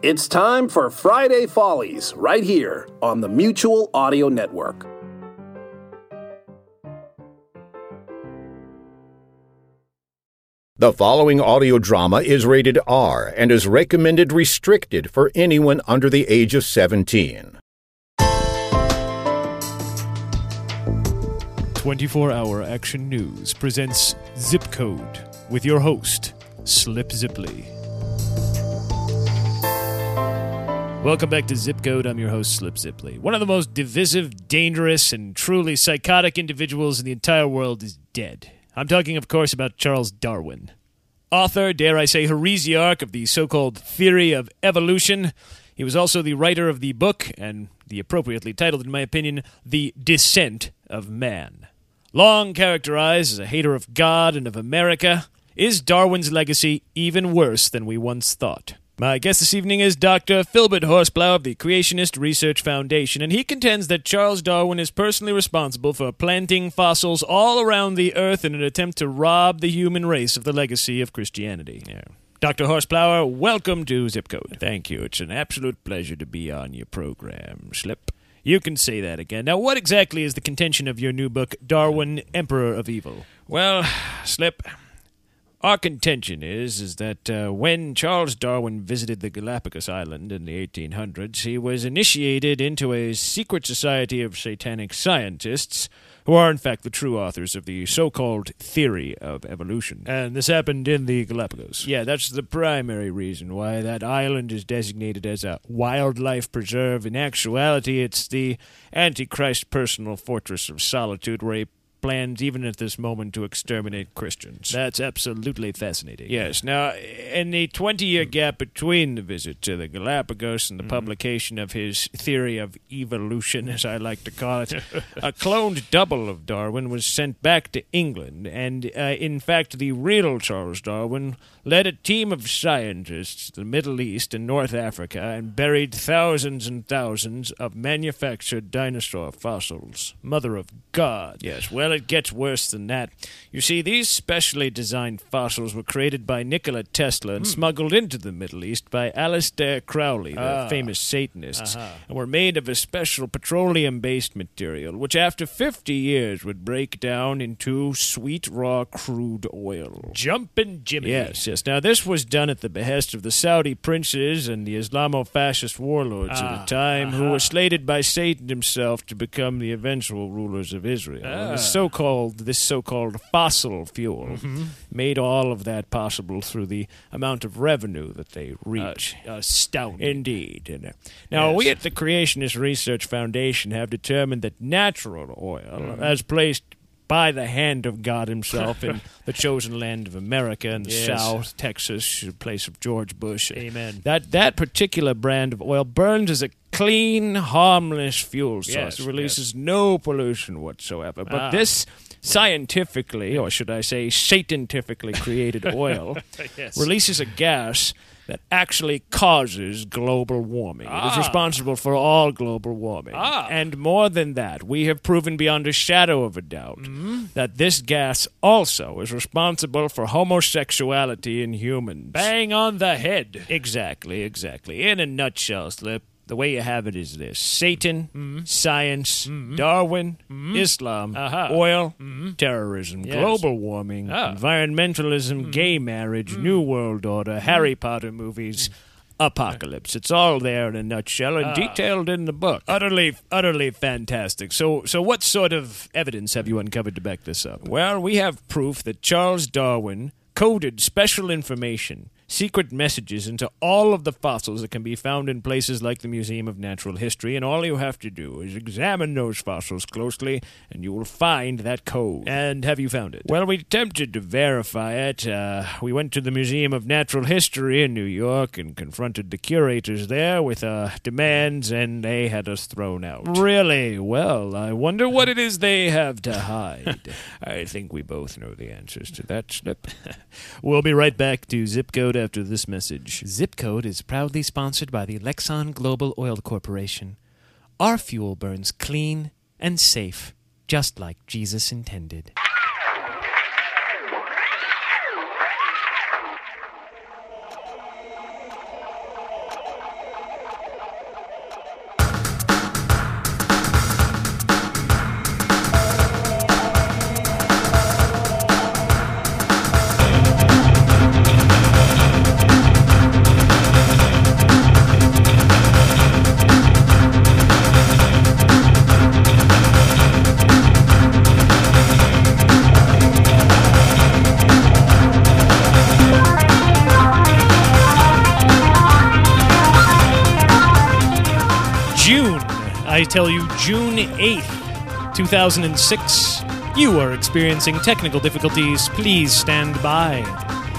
It's time for Friday Follies right here on the Mutual Audio Network. The following audio drama is rated R and is recommended restricted for anyone under the age of 17. 24 Hour Action News presents Zip Code with your host, Slip Zipley. Welcome back to Zip Code. I'm your host, Slip Zipley. One of the most divisive, dangerous, and truly psychotic individuals in the entire world is dead. I'm talking, of course, about Charles Darwin. Author, dare I say, heresiarch of the so called theory of evolution. He was also the writer of the book, and the appropriately titled, in my opinion, The Descent of Man. Long characterized as a hater of God and of America, is Darwin's legacy even worse than we once thought? My guest this evening is Dr. Philbert Horsblau of the Creationist Research Foundation, and he contends that Charles Darwin is personally responsible for planting fossils all around the earth in an attempt to rob the human race of the legacy of Christianity. Yeah. Dr. Horsblau, welcome to Zip Code. Thank you. It's an absolute pleasure to be on your program, Slip. You can say that again. Now, what exactly is the contention of your new book, Darwin, Emperor of Evil? Well, Slip, our contention is is that uh, when Charles Darwin visited the Galapagos Island in the 1800s, he was initiated into a secret society of satanic scientists who are in fact the true authors of the so-called theory of evolution. And this happened in the Galapagos. Yeah, that's the primary reason why that island is designated as a wildlife preserve. In actuality, it's the Antichrist personal fortress of solitude where he plans, even at this moment, to exterminate Christians. That's absolutely fascinating. Yes. Now, in the 20 year gap between the visit to the Galapagos and the publication of his theory of evolution, as I like to call it, a cloned double of Darwin was sent back to England. And, uh, in fact, the real Charles Darwin led a team of scientists to the Middle East and North Africa and buried thousands and thousands of manufactured dinosaur fossils. Mother of God. Yes, well, it gets worse than that. You see, these specially designed fossils were created by Nikola Tesla and hmm. smuggled into the Middle East by Aleister Crowley, the ah. famous Satanist, uh-huh. and were made of a special petroleum based material, which after 50 years would break down into sweet raw crude oil. Jumpin' Jimmy. Yes, yes. Now, this was done at the behest of the Saudi princes and the Islamo fascist warlords of the ah, time, who were uh-huh. slated by Satan himself to become the eventual rulers of Israel. So-called, this so-called fossil fuel mm-hmm. made all of that possible through the amount of revenue that they uh, reach. Uh, astounding. Indeed. Uh, Now, we at the Creationist Research Foundation have determined that natural oil, mm-hmm. as placed by the hand of God Himself in the chosen land of America in the Yes. South, Texas, the place of George Bush. Amen. That that particular brand of oil burns as a clean, harmless fuel source. Yes, it releases no pollution whatsoever. But Ah. this scientifically, or should I say, scientifically created oil Yes. releases a gas that actually causes global warming. It is Ah. responsible for all global warming. Ah. And more than that, we have proven beyond a shadow of a doubt Mm-hmm. that this gas also is responsible for homosexuality in humans. Bang on the head. Exactly, exactly. In a nutshell, Slip, the way you have it is this Satan, Mm-hmm. science, Darwin, Islam, Aha. oil, terrorism, Yes. global warming, Ah. Mm-hmm. environmentalism, gay marriage, New World Order, Harry Potter movies. Apocalypse. It's all there in a nutshell and Ah. detailed in the book. Utterly, utterly fantastic. So, so what sort of evidence have you uncovered to back this up? Well, we have proof that Charles Darwin coded special information secret messages into all of the fossils that can be found in places like the Museum of Natural History, and all you have to do is examine those fossils closely, and you will find that code. And have you found it? Well, we attempted to verify it. Uh, we went to the Museum of Natural History in New York and confronted the curators there with uh, demands, and they had us thrown out. Really? Well, I wonder what it is they have to hide. I think we both know the answers to that, Slip. we'll be right back to Zip Code after this message. Zip Code is proudly sponsored by the Lexon Global Oil Corporation. Our fuel burns clean and safe, just like Jesus intended. I tell you, June 8th, 2006. You are experiencing technical difficulties. Please stand by.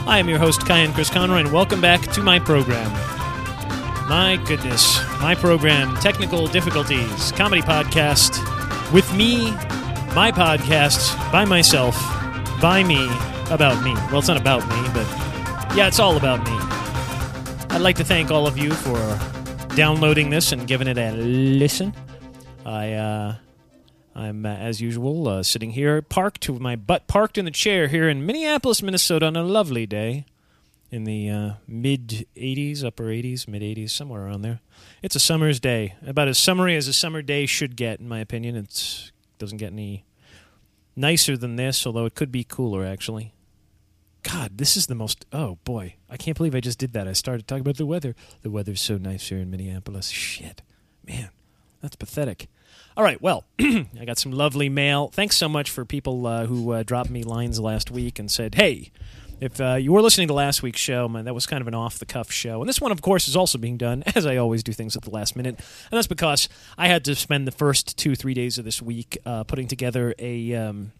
I am your host, Cayenne Chris Conroy, and welcome back to my program. My goodness, my program, Technical Difficulties, comedy podcast, with me, my podcast, by myself, by me, about me. Well, it's not about me, but yeah, it's all about me. I'd like to thank all of you for downloading this and giving it a listen. I, uh, I'm uh, as usual uh, sitting here, parked with my butt parked in the chair here in Minneapolis, Minnesota, on a lovely day in the uh, mid 80s, upper 80s, mid 80s, somewhere around there. It's a summer's day, about as summery as a summer day should get, in my opinion. It doesn't get any nicer than this, although it could be cooler actually. God, this is the most. Oh boy, I can't believe I just did that. I started talking about the weather. The weather's so nice here in Minneapolis. Shit, man, that's pathetic. All right, well, I got some lovely mail. Thanks so much for people uh, who uh, dropped me lines last week and said, "Hey, if uh, you were listening to last week's show, man, that was kind of an off the cuff show. And this one, of course, is also being done, as I always do things at the last minute. And that's because I had to spend the first two, three days of this week uh, putting together a. Um,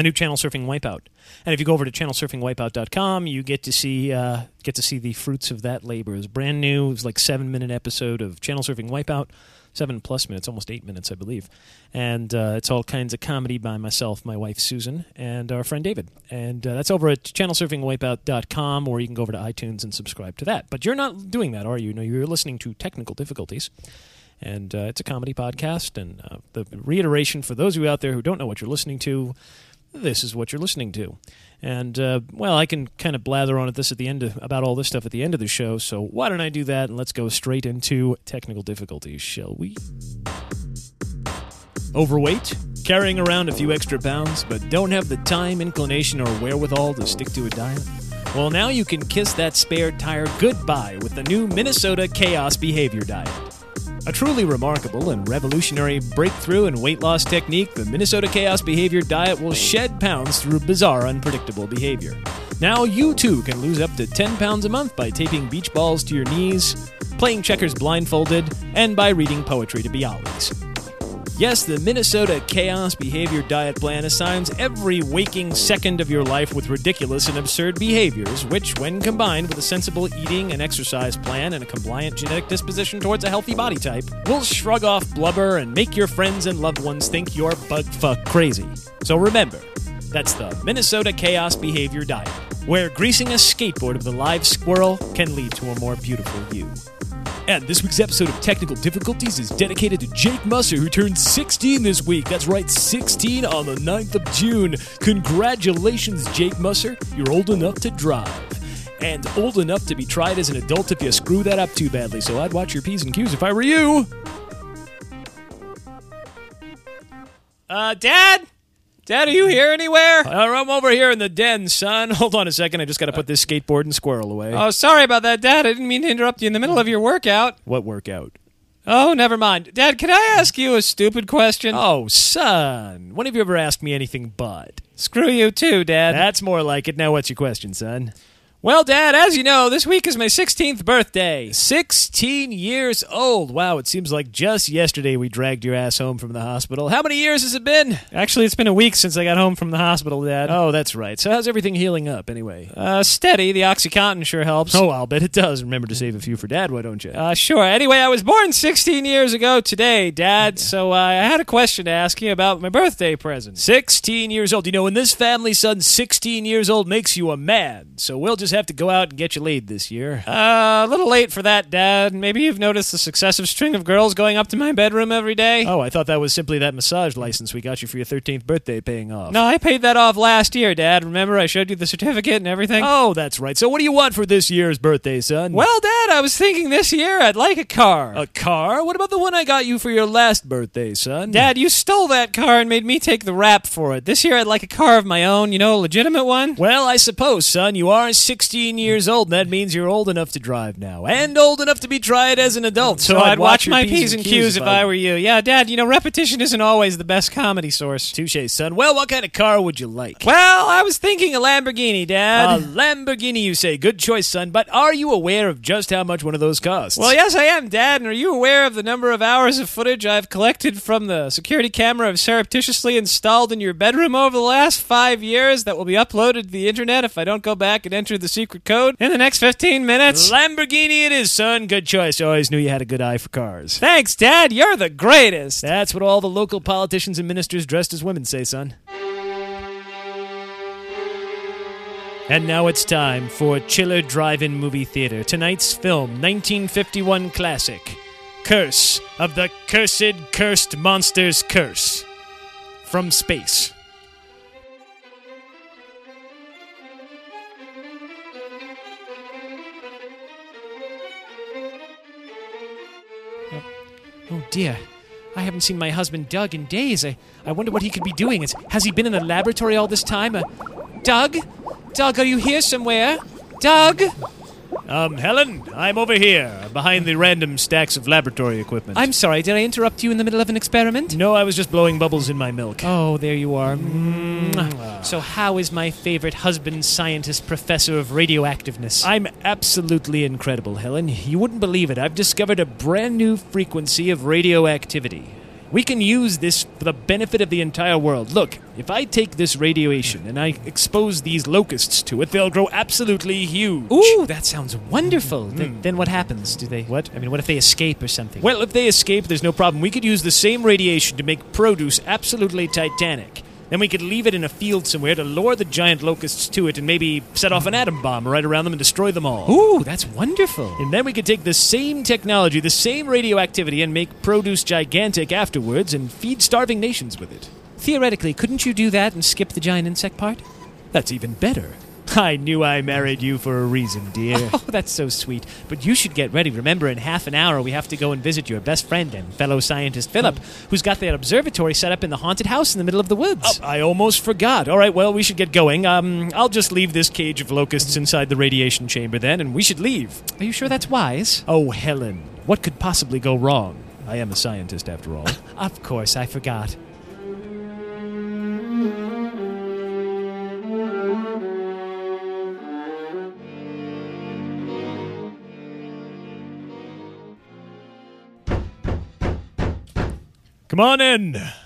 a new channel surfing wipeout. And if you go over to channelsurfingwipeout.com you get to see uh, get to see the fruits of that labor. It's brand new. It was like seven minute episode of channel surfing wipeout. Seven plus minutes almost eight minutes i believe. And uh, it's all kinds of comedy by myself my wife susan and our friend david. And uh, that's over at channelsurfingwipeout.com or you can go over to itunes and subscribe to that. But you're not doing that are you? No you're listening to technical difficulties. And uh, it's a comedy podcast. And uh, the reiteration for those of you out there who don't know what you're listening to this is what you're listening to. And, uh, well, I can kind of blather on at this at the end of, about all this stuff at the end of the show, so why don't I do that and let's go straight into technical difficulties, shall we? Overweight? Carrying around a few extra pounds, but don't have the time, inclination, or wherewithal to stick to a diet? Well, now you can kiss that spare tire goodbye with the new Minnesota Chaos Behavior Diet. A truly remarkable and revolutionary breakthrough in weight loss technique, the Minnesota Chaos Behavior Diet will shed pounds through bizarre, unpredictable behavior. Now you too can lose up to 10 pounds a month by taping beach balls to your knees, playing checkers blindfolded, and by reading poetry to Bialys. Yes, the Minnesota Chaos Behavior Diet Plan assigns every waking second of your life with ridiculous and absurd behaviors, which, when combined with a sensible eating and exercise plan and a compliant genetic disposition towards a healthy body type, will shrug off blubber and make your friends and loved ones think you're bug fuck crazy. So remember, that's the Minnesota Chaos Behavior Diet, where greasing a skateboard with a live squirrel can lead to a more beautiful you. And this week's episode of Technical Difficulties is dedicated to Jake Musser, who turned 16 this week. That's right, 16 on the 9th of June. Congratulations, Jake Musser. You're old enough to drive. And old enough to be tried as an adult if you screw that up too badly, so I'd watch your P's and Q's if I were you. Uh, Dad? Dad, are you here anywhere? Uh, I'm over here in the den, son. Hold on a second. I just got to put this skateboard and squirrel away. Oh, sorry about that, Dad. I didn't mean to interrupt you in the middle of your workout. what workout? Oh, never mind. Dad, can I ask you a stupid question? Oh, son. When have you ever asked me anything but? Screw you too, Dad. That's more like it. Now, what's your question, son? Well, Dad, as you know, this week is my 16th birthday. 16 years old. Wow, it seems like just yesterday we dragged your ass home from the hospital. How many years has it been? Actually, it's been a week since I got home from the hospital, Dad. Oh, that's right. So how's everything healing up anyway? Uh, steady. The OxyContin sure helps. Oh, I'll bet it does. Remember to save a few for Dad, why don't you? Uh, sure. Anyway, I was born 16 years ago today, Dad, so uh, I had a question to ask you about my birthday present. 16 years old. You know, in this family, son, 16 years old makes you a man. So we'll just have to go out and get you laid this year. Uh, a little late for that, Dad. Maybe you've noticed the successive string of girls going up to my bedroom every day? Oh, I thought that was simply that massage license we got you for your 13th birthday paying off. No, I paid that off last year, Dad. Remember, I showed you the certificate and everything? Oh, that's right. So what do you want for this year's birthday, son? Well, Dad, I was thinking this year I'd like a car. a car? What about the one I got you for your last birthday, son? Dad, you stole that car and made me take the rap for it. This year I'd like a car of my own, you know, a legitimate one. Well, I suppose, son, you are 16 years old, and that means you're old enough to drive now, and old enough to be tried as an adult. So, I'd, watch, your my P's and Q's if I I were you. Yeah, Dad, you know, repetition isn't always the best comedy source. Touche, son. Well, what kind of car would you like? Well, I was thinking a Lamborghini, Dad. A Lamborghini, you say. Good choice, son. But are you aware of just how much one of those costs? well, yes, I am, Dad. And are you aware of the number of hours of footage I've collected from the security camera I've surreptitiously installed in your bedroom over the last five years that will be uploaded to the internet if I don't go back and enter the secret code in the next 15 minutes? Lamborghini it is, son. Good choice. I always knew you had a good eye for cars. Thanks, Dad. You're the greatest. That's what all the local politicians and ministers dressed as women say, son. And now it's time for Chiller Drive-In Movie Theater. Tonight's film, 1951 classic, Curse of the Cursed Cursed Monsters Curse. From space. Oh dear. I haven't seen my husband Doug in days. I, I wonder what he could be doing. Is, has he been in the laboratory all this time? Uh, Doug? Doug, are you here somewhere? Doug? Um, Helen, I'm over here, behind the random stacks of laboratory equipment. I'm sorry, did I interrupt you in the middle of an experiment? No, I was just blowing bubbles in my milk. Oh, there you are. Mwah. So, how is my favorite husband, scientist, professor of radioactiveness? I'm absolutely incredible, Helen. You wouldn't believe it. I've discovered a brand new frequency of radioactivity. We can use this for the benefit of the entire world. Look, if I take this radiation and I expose these locusts to it, they'll grow absolutely huge. Ooh, that sounds wonderful. Th- hmm. then what happens? Do they. What? I mean, what if they escape or something? Well, if they escape, there's no problem. We could use the same radiation to make produce absolutely titanic. Then we could leave it in a field somewhere to lure the giant locusts to it and maybe set off an atom bomb right around them and destroy them all. Ooh, that's wonderful. And then we could take the same technology, the same radioactivity, and make produce gigantic afterwards and feed starving nations with it. Theoretically, couldn't you do that and skip the giant insect part? That's even better. I knew I married you for a reason, dear. Oh, that's so sweet. But you should get ready. Remember, in half an hour, we have to go and visit your best friend and fellow scientist, Philip, who's got that observatory set up in the haunted house in the middle of the woods. Oh, I almost forgot. All right, well, we should get going. Um, I'll just leave this cage of locusts inside the radiation chamber then, and we should leave. Are you sure that's wise? Oh, Helen, what could possibly go wrong? I am a scientist, after all. Of course, I forgot. In.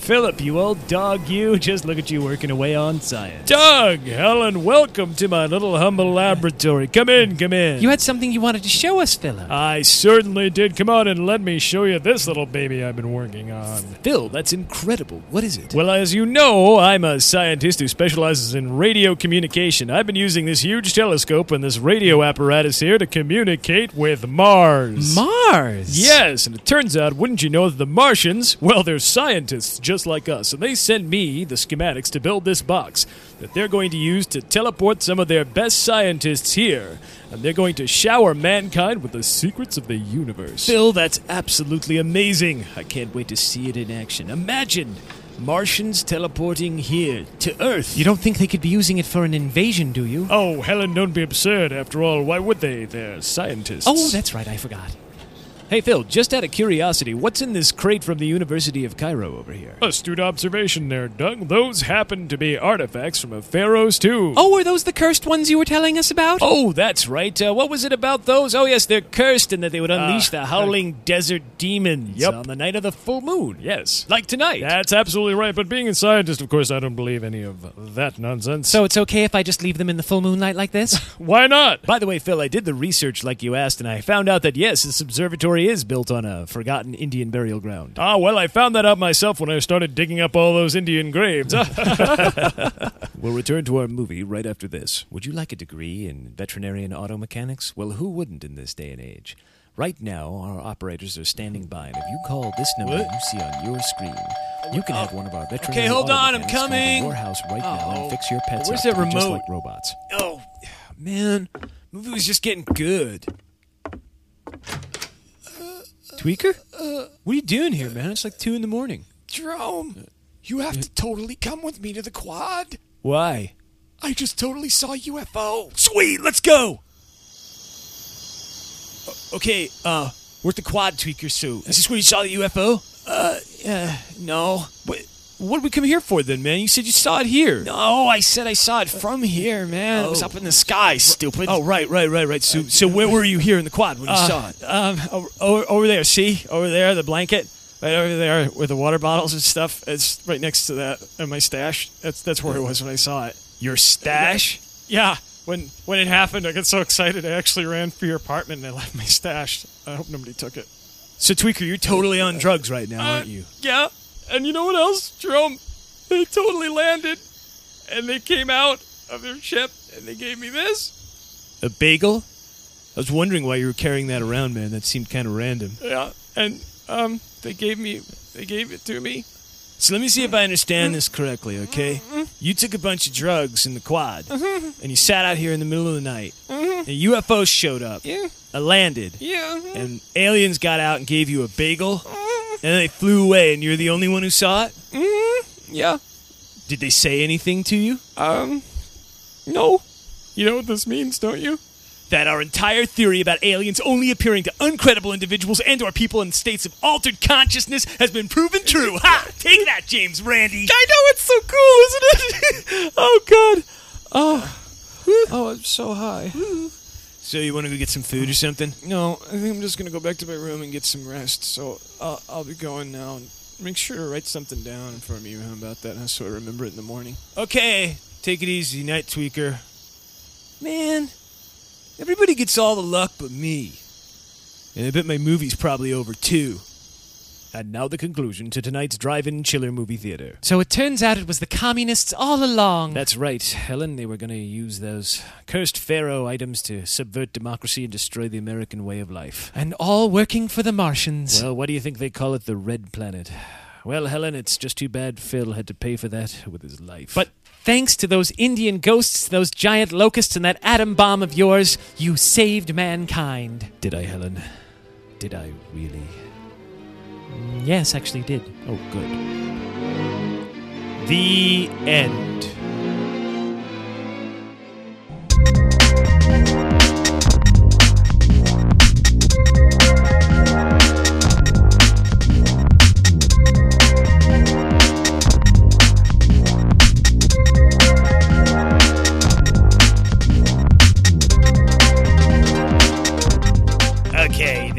Philip, you old dog, you. Just look at you working away on science. Doug, Helen, welcome to my little humble laboratory. Come in, come in. You had something you wanted to show us, Philip. I certainly did. Come on and let me show you this little baby I've been working on. Phil, that's incredible. What is it? Well, as you know, I'm a scientist who specializes in radio communication. I've been using this huge telescope and this radio apparatus here to communicate with Mars. Mars? Yes, and it turns out, wouldn't you know, that the Martians, well, they're scientists just like us, and they sent me the schematics to build this box that they're going to use to teleport some of their best scientists here, and they're going to shower mankind with the secrets of the universe. Phil, that's absolutely amazing. I can't wait to see it in action. Imagine Martians teleporting here to Earth. You don't think they could be using it for an invasion, do you? Oh, Helen, don't be absurd. After all, why would they? They're scientists. Oh, that's right, I forgot. Hey, Phil, just out of curiosity, what's in this crate from the University of Cairo over here? Astute observation there, Doug. Those happen to be artifacts from a pharaoh's tomb. Oh, were those the cursed ones you were telling us about? Oh, that's right. Uh, what was it about those? Oh, yes, they're cursed and that they would unleash Ah, the howling desert demons Yep. on the night of the full moon. Yes. Like tonight. That's absolutely right. But being a scientist, of course, I don't believe any of that nonsense. So it's okay if I just leave them in the full moonlight like this? why not? By the way, Phil, I did the research like you asked, and I found out that yes, this observatory is built on a forgotten Indian burial ground. Ah, well, I found that out myself when I started digging up all those Indian graves. We'll return to our movie right after this. Would you like a degree in veterinarian auto mechanics? Well, who wouldn't in this day and age? Right now, our operators are standing by, and if you call this number What? you see on your screen, you can have one of our veterinary Okay, hold on, I'm mechanics come to coming. your house right now and fix your pets Where's up that be just remote? like robots. oh, man. Movie was just getting good. Tweaker? What are you doing here, man? It's like 2 in the morning. Jerome, you have to totally come with me to the quad. Why? I just totally saw a UFO. Sweet, let's go. Okay, uh, we're at the quad tweaker, so is this where you saw the UFO? Uh, uh, no. What, what did we come here for then, man? You said you saw it here. No, I said I saw it from here, man. It was up in the sky, oh. stupid. Oh, right, right, right, right. So, so where were you here in the quad when you uh, saw it? Um, over, over, there. See, over there, the blanket. Right over there with the water bottles and stuff. It's right next to that in my stash. That's that's where it was when I saw it. Your stash? yeah, when when it happened, I got so excited I actually ran for your apartment and I left my stash. I hope nobody took it. So Tweaker, you're totally on drugs right now, uh, aren't you? Yeah, and you know what else, Jerome? They totally landed, and they came out of their ship and they gave me this. A bagel? I was wondering why you were carrying that around, man. That seemed kind of random. Yeah, and um, they gave me they gave it to me. So let me see if I understand this correctly, okay? You took a bunch of drugs in the quad, and you sat out here in the middle of the night. And UFOs showed up, Yeah, uh, landed, yeah. and aliens got out and gave you a bagel, and then they flew away, and you're the only one who saw it? Yeah. Did they say anything to you? Um, no. You know what this means, don't you? that our entire theory about aliens only appearing to uncredible individuals and or people in states of altered consciousness has been proven true. Ha! Take that, James Randi. I know it's so cool, isn't it? oh God. Oh. Oh, I'm so high. So you want to go get some food or something? No, I think I'm just gonna go back to my room and get some rest. So I'll, I'll be going now. And make sure to write something down for me about that, so I remember it in the morning. Okay, take it easy, night tweaker. Man, everybody gets all the luck but me. And I bet my movie's probably over too. And now the conclusion to tonight's drive-in chiller movie theater. So it turns out it was the communists all along. That's right, Helen. They were going to use those cursed pharaoh items to subvert democracy and destroy the American way of life. and all working for the Martians. Well, why do you think they call it the Red Planet? Well, Helen, it's just too bad Phil had to pay for that with his life. But thanks to those Indian ghosts, those giant locusts, and that atom bomb of yours, you saved mankind. did I, Helen? Did I really? Yes, actually did. Oh, good. The end.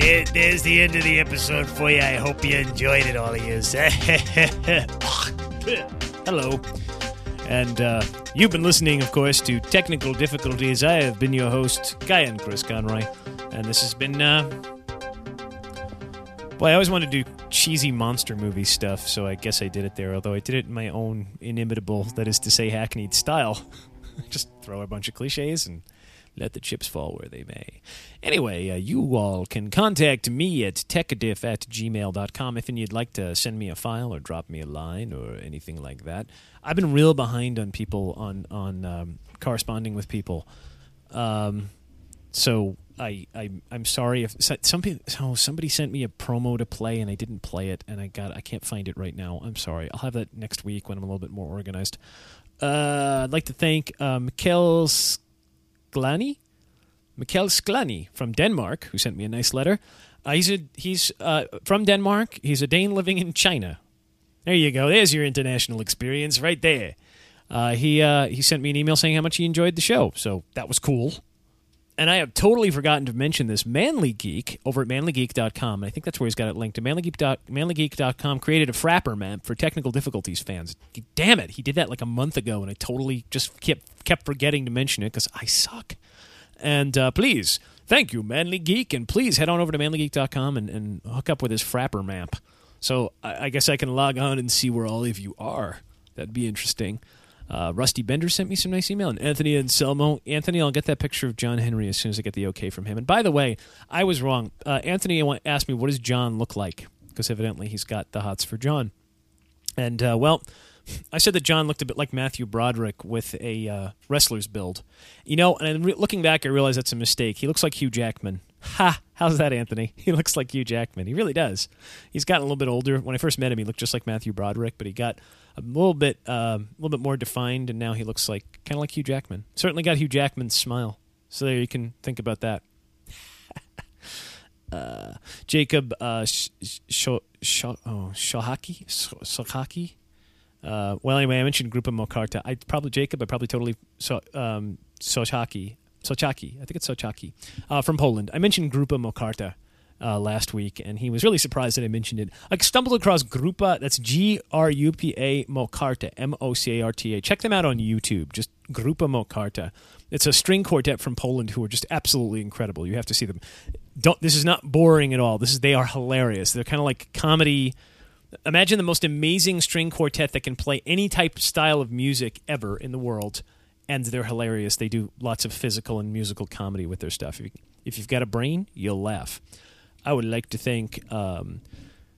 There, there's the end of the episode for you. I hope you enjoyed it, all of you. Hello. And uh, you've been listening, of course, to Technical Difficulties. I have been your host, Cayenne Chris Conroy. And this has been. Uh... Boy, I always wanted to do cheesy monster movie stuff, so I guess I did it there, although I did it in my own inimitable, that is to say, hackneyed style. Just throw a bunch of cliches and let the chips fall where they may. Anyway, uh, you all can contact me at techdiff at gmail.com if you'd like to send me a file or drop me a line or anything like that. I've been real behind on people, on, on um, corresponding with people. Um, so I, I I'm sorry if so- some people, oh, somebody sent me a promo to play and I didn't play it and I got I can't find it right now. I'm sorry. I'll have that next week when I'm a little bit more organized. Uh, I'd like to thank uh, Mikhail Sklani, Mikkel Sklani from Denmark, who sent me a nice letter. Uh, he's a, he's uh, from Denmark. He's a Dane living in China. There you go. There's your international experience right there. Uh, he uh, he sent me an email saying how much he enjoyed the show, so that was cool. And I have totally forgotten to mention this. Manly Geek over at manlygeek.com, and I think that's where he's got it linked to. Manlygeek manlygeek.com created a Frappr map for technical difficulties fans. Damn it, he did that like a month ago, and I totally just kept kept forgetting to mention it because I suck. And uh, please, thank you, Manly Geek, and please head on over to manlygeek.com and, and hook up with his Frappr map. So I, I guess I can log on and see where all of you are. That'd be interesting. Uh, Rusty Bender sent me some nice email, and Anthony Anselmo. Anthony, I'll get that picture of John Henry as soon as I get the okay from him. And by the way, I was wrong. Uh, Anthony asked me, "What does John look like?" Because evidently he's got the hots for John. And uh, well, I said that John looked a bit like Matthew Broderick with a uh, wrestler's build. You know, and re- looking back, I realize that's a mistake. He looks like Hugh Jackman. Ha! How's that, Anthony? He looks like Hugh Jackman. He really does. He's gotten a little bit older. When I first met him, he looked just like Matthew Broderick, but he got a little bit, uh, a little bit more defined, and now he looks like kind of like Hugh Jackman. Certainly got Hugh Jackman's smile. So there you can think about that. uh, Jacob uh, sh- sh- sh- oh, Shohaki. Uh, well, anyway, I mentioned Grupa MoCarta. I probably Jacob. I probably totally so um. Sochaki. I think it's Sochaki uh, from Poland. I mentioned Grupa MoCarta uh, last week, and he was really surprised that I mentioned it. I stumbled across Grupa. That's G R U P A MoCarta. M O C A R T A. Check them out on YouTube. Just Grupa MoCarta. It's a string quartet from Poland who are just absolutely incredible. You have to see them. Don't. This is not boring at all. This is. They are hilarious. They're kind of like comedy imagine the most amazing string quartet that can play any type style of music ever in the world and they're hilarious. They do lots of physical and musical comedy with their stuff. If you've got a brain you'll laugh. I would like to thank um,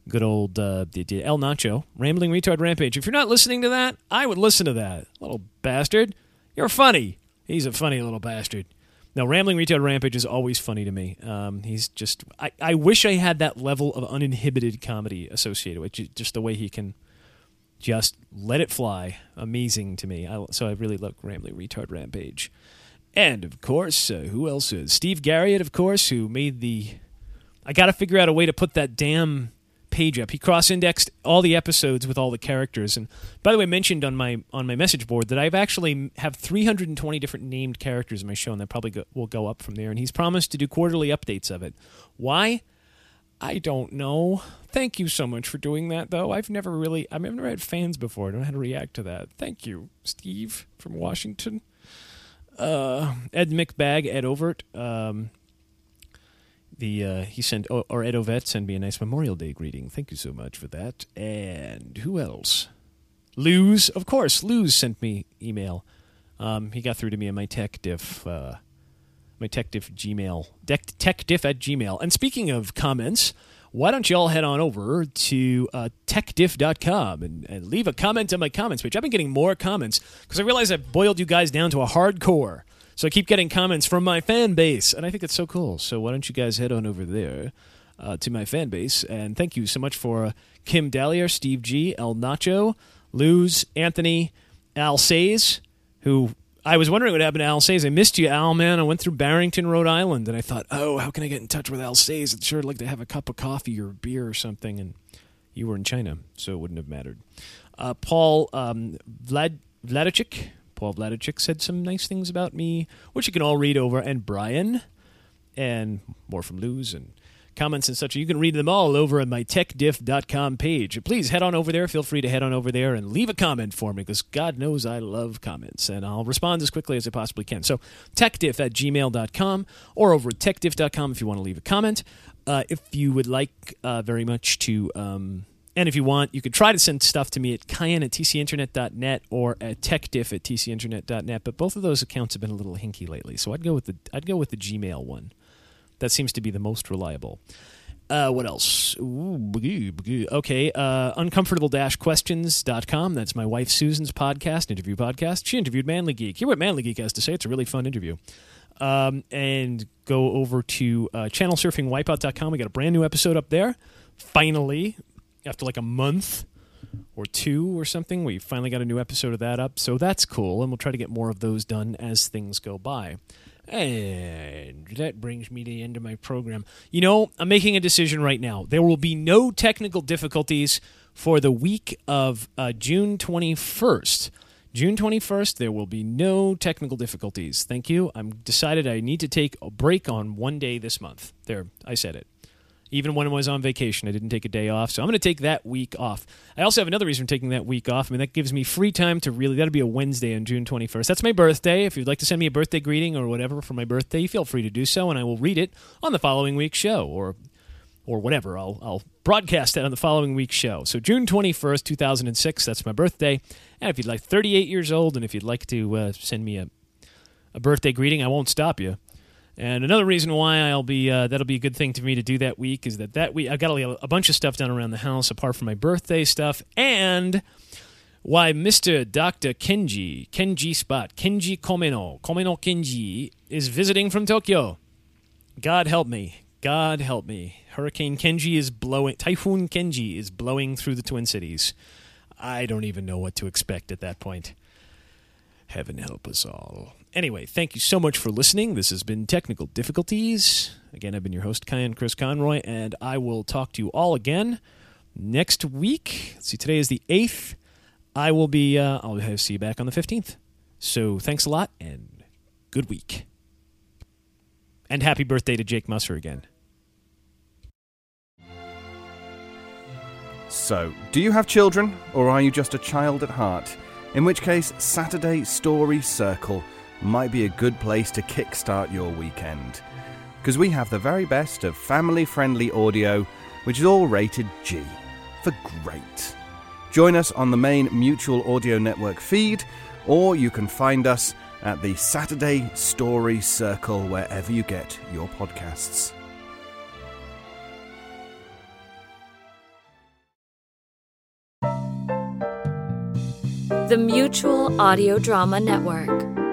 good old uh, el nacho rambling retard rampage. If you're not listening to that i would listen to that. Little bastard. You're funny. He's a funny little bastard. Now, Rambling Retard Rampage is always funny to me. Um, he's just, I, I wish I had that level of uninhibited comedy associated with just the way he can just let it fly. Amazing to me. I, so I really love Rambling Retard Rampage. And, of course, uh, who else is? Steve Garriott, of course, who made the. I got to figure out a way to put that damn page up. He cross-indexed all the episodes with all the characters. And by the way, mentioned on my on my message board that I've actually have 320 different named characters in my show, and that probably go, will go up from there. And he's promised to do quarterly updates of it. Why? I don't know. Thank you so much for doing that, though. I've never really, I've never had fans before. I don't know how to react to that. Thank you, Steve from Washington. Uh, Ed McBag, Ed Overt. Um, the uh, he sent or Ed Ovett sent me a nice Memorial Day greeting. Thank you so much for that. And who else? Luz, of course. Luz sent me email. Um, he got through to me in my tech diff, uh, my tech diff Gmail, tech diff at Gmail. And speaking of comments, why don't you all head on over to uh, techdiff.com and, and leave a comment on my comments page? I've been getting more comments because I realize I've boiled you guys down to a hardcore. So I keep getting comments from my fan base, and I think it's so cool. So why don't you guys head on over there uh, to my fan base? And thank you so much for uh, Kim Dallier, Steve G, El Nacho, Luz, Anthony, Al Says, who I was wondering what happened to Al Says. I missed you, Al, man. I went through Barrington, Rhode Island, and I thought, oh, how can I get in touch with Al Says? I'd sure like to have a cup of coffee or beer or something. And you were in China, so it wouldn't have mattered. Uh, Paul um, Vlad Vladicic, Paul Vladicic said some nice things about me, which you can all read over, and Brian, and more from Luz, and comments and such. You can read them all over on my techdiff.com page. Please head on over there. Feel free to head on over there and leave a comment for me because God knows I love comments and I'll respond as quickly as I possibly can. So, techdiff at gmail.com or over at techdiff.com if you want to leave a comment. Uh, if you would like uh, very much to. Um, and if you want, you could try to send stuff to me at cayenne at tcinternet.net or at techdiff at tcinternet.net. But both of those accounts have been a little hinky lately, so I'd go with the I'd go with the Gmail one. That seems to be the most reliable. Uh, what else? Ooh, okay, uh, uncomfortable-questions.com. That's my wife Susan's podcast, interview podcast. She interviewed Manly Geek. Hear what Manly Geek has to say. It's a really fun interview. Um, and go over to uh, channelsurfingwipeout.com. We got a brand new episode up there. Finally, after like a month or two or something, we finally got a new episode of that up. So that's cool, and we'll try to get more of those done as things go by. And that brings me to the end of my program. You know, I'm making a decision right now. There will be no technical difficulties for the week of uh, June 21st. June 21st, there will be no technical difficulties. Thank you. I'm decided I need to take a break on one day this month. There, I said it. Even when I was on vacation, I didn't take a day off. So I'm going to take that week off. I also have another reason for taking that week off. I mean, that gives me free time to really, that'll be a Wednesday on June 21st. That's my birthday. If you'd like to send me a birthday greeting or whatever for my birthday, you feel free to do so, and I will read it on the following week's show or or whatever. I'll, I'll broadcast that on the following week's show. So June 21st, 2006, that's my birthday. And if you'd like 38 years old and if you'd like to uh, send me a, a birthday greeting, I won't stop you. And another reason why I'll be uh, that'll be a good thing to me to do that week is that that week I've got a, a bunch of stuff done around the house apart from my birthday stuff and why Mr. Dr. Kenji, Kenji Spot, Kenji Komeno, Komeno Kenji is visiting from Tokyo. God help me. God help me. Hurricane Kenji is blowing Typhoon Kenji is blowing through the Twin Cities. I don't even know what to expect at that point. Heaven help us all. Anyway, thank you so much for listening. This has been Technical Difficulties. Again, I've been your host, Cayenne Chris Conroy, and I will talk to you all again next week. Let's see, today is the 8th. I will be, uh, I'll see you back on the 15th. So thanks a lot, and good week. And happy birthday to Jake Musser again. So, do you have children, or are you just a child at heart? In which case, Saturday Story Circle might be a good place to kickstart your weekend. Because we have the very best of family friendly audio, which is all rated G for great. Join us on the main Mutual Audio Network feed, or you can find us at the Saturday Story Circle wherever you get your podcasts. The Mutual Audio Drama Network,